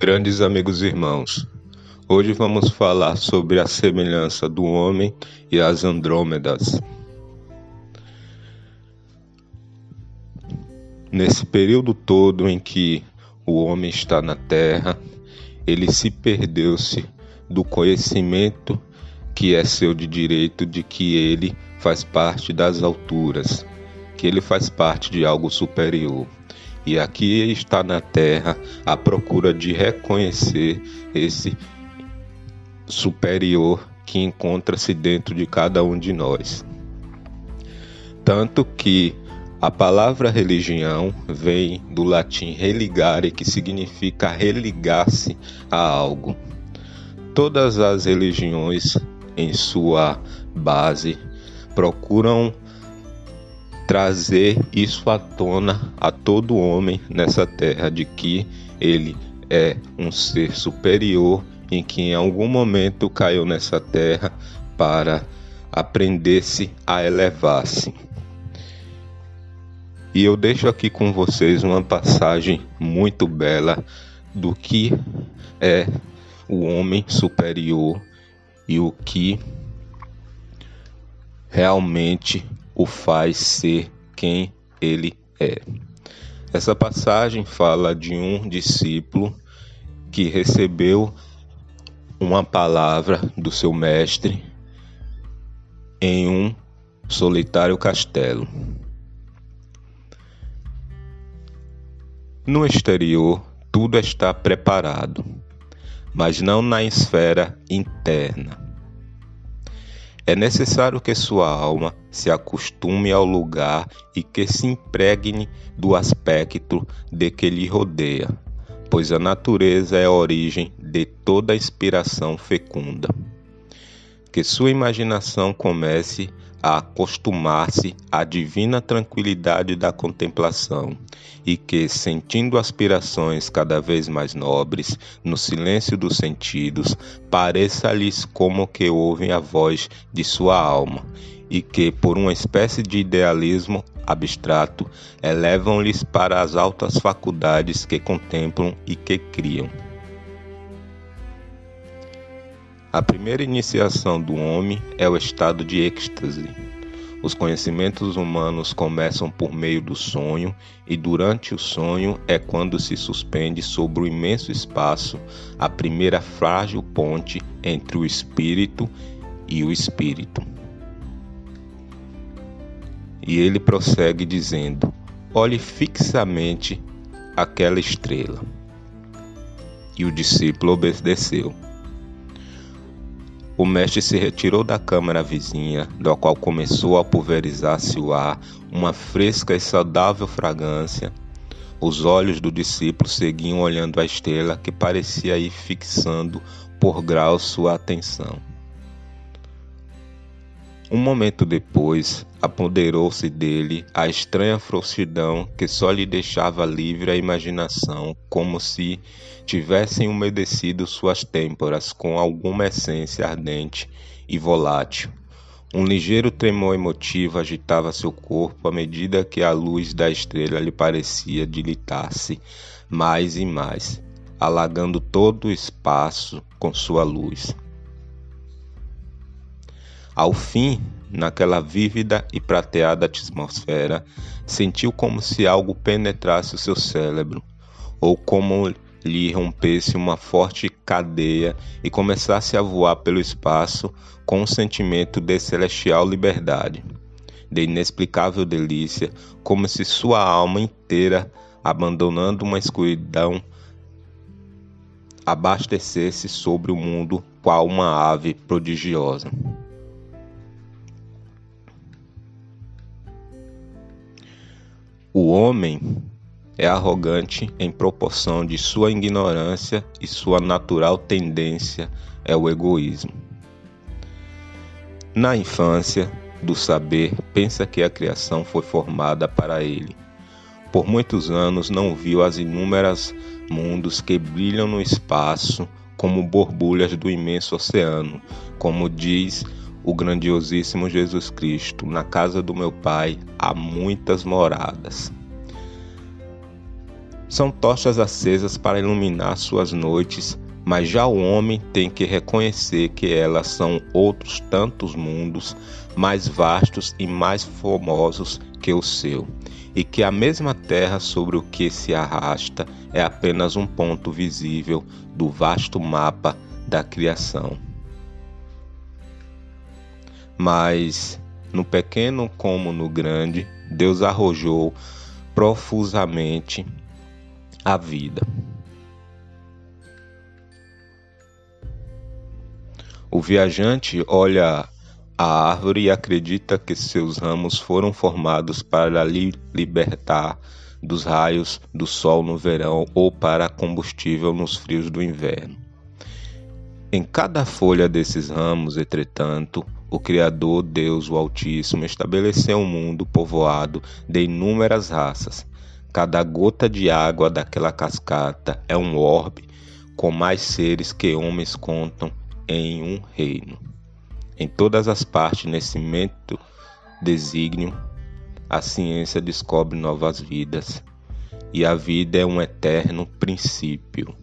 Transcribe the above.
Grandes amigos e irmãos, hoje vamos falar sobre a semelhança do homem e as Andrômedas. Nesse período todo em que o homem está na Terra, ele se perdeu-se do conhecimento que é seu de direito de que ele faz parte das alturas, que ele faz parte de algo superior e aqui está na terra a procura de reconhecer esse superior que encontra-se dentro de cada um de nós. Tanto que a palavra religião vem do latim religare, que significa religar-se a algo. Todas as religiões, em sua base, procuram trazer isso à tona a todo homem nessa terra de que ele é um ser superior em que em algum momento caiu nessa terra para aprender-se a elevar-se. E eu deixo aqui com vocês uma passagem muito bela do que é o homem superior e o que realmente o faz ser quem ele é. Essa passagem fala de um discípulo que recebeu uma palavra do seu mestre em um solitário castelo. No exterior, tudo está preparado, mas não na esfera interna. É necessário que sua alma se acostume ao lugar e que se impregne do aspecto de que lhe rodeia, pois a natureza é a origem de toda inspiração fecunda. Que sua imaginação comece acostumar-se à divina tranquilidade da contemplação e que, sentindo aspirações cada vez mais nobres no silêncio dos sentidos, pareça-lhes como que ouvem a voz de sua alma e que, por uma espécie de idealismo abstrato, elevam-lhes para as altas faculdades que contemplam e que criam. A primeira iniciação do homem é o estado de êxtase. Os conhecimentos humanos começam por meio do sonho, e durante o sonho é quando se suspende sobre o imenso espaço a primeira frágil ponte entre o espírito e o espírito. E ele prossegue dizendo: Olhe fixamente aquela estrela. E o discípulo obedeceu. O mestre se retirou da câmara vizinha, da qual começou a pulverizar-se o ar, uma fresca e saudável fragrância. Os olhos do discípulo seguiam olhando a estrela que parecia ir fixando por graus sua atenção. Um momento depois, apoderou-se dele a estranha frouxidão que só lhe deixava livre a imaginação, como se tivessem umedecido suas têmporas com alguma essência ardente e volátil. Um ligeiro tremor emotivo agitava seu corpo à medida que a luz da estrela lhe parecia dilatar-se mais e mais, alagando todo o espaço com sua luz. Ao fim, naquela vívida e prateada atmosfera, sentiu como se algo penetrasse o seu cérebro, ou como lhe rompesse uma forte cadeia e começasse a voar pelo espaço com um sentimento de celestial liberdade, de inexplicável delícia, como se sua alma inteira, abandonando uma escuridão, abastecesse sobre o mundo qual uma ave prodigiosa. O homem é arrogante em proporção de sua ignorância e sua natural tendência é o egoísmo. Na infância do saber, pensa que a criação foi formada para ele. Por muitos anos não viu as inúmeras mundos que brilham no espaço como borbulhas do imenso oceano, como diz o grandiosíssimo Jesus Cristo, na casa do meu Pai há muitas moradas. São tochas acesas para iluminar suas noites, mas já o homem tem que reconhecer que elas são outros tantos mundos mais vastos e mais formosos que o seu, e que a mesma terra sobre o que se arrasta é apenas um ponto visível do vasto mapa da criação. Mas, no pequeno como no grande, Deus arrojou profusamente a vida. O viajante olha a árvore e acredita que seus ramos foram formados para lhe libertar dos raios do sol no verão ou para combustível nos frios do inverno. Em cada folha desses ramos, entretanto, o Criador, Deus, o Altíssimo, estabeleceu um mundo povoado de inúmeras raças. Cada gota de água daquela cascata é um orbe com mais seres que homens contam em um reino. Em todas as partes nesse mento desígnio, a ciência descobre novas vidas, e a vida é um eterno princípio.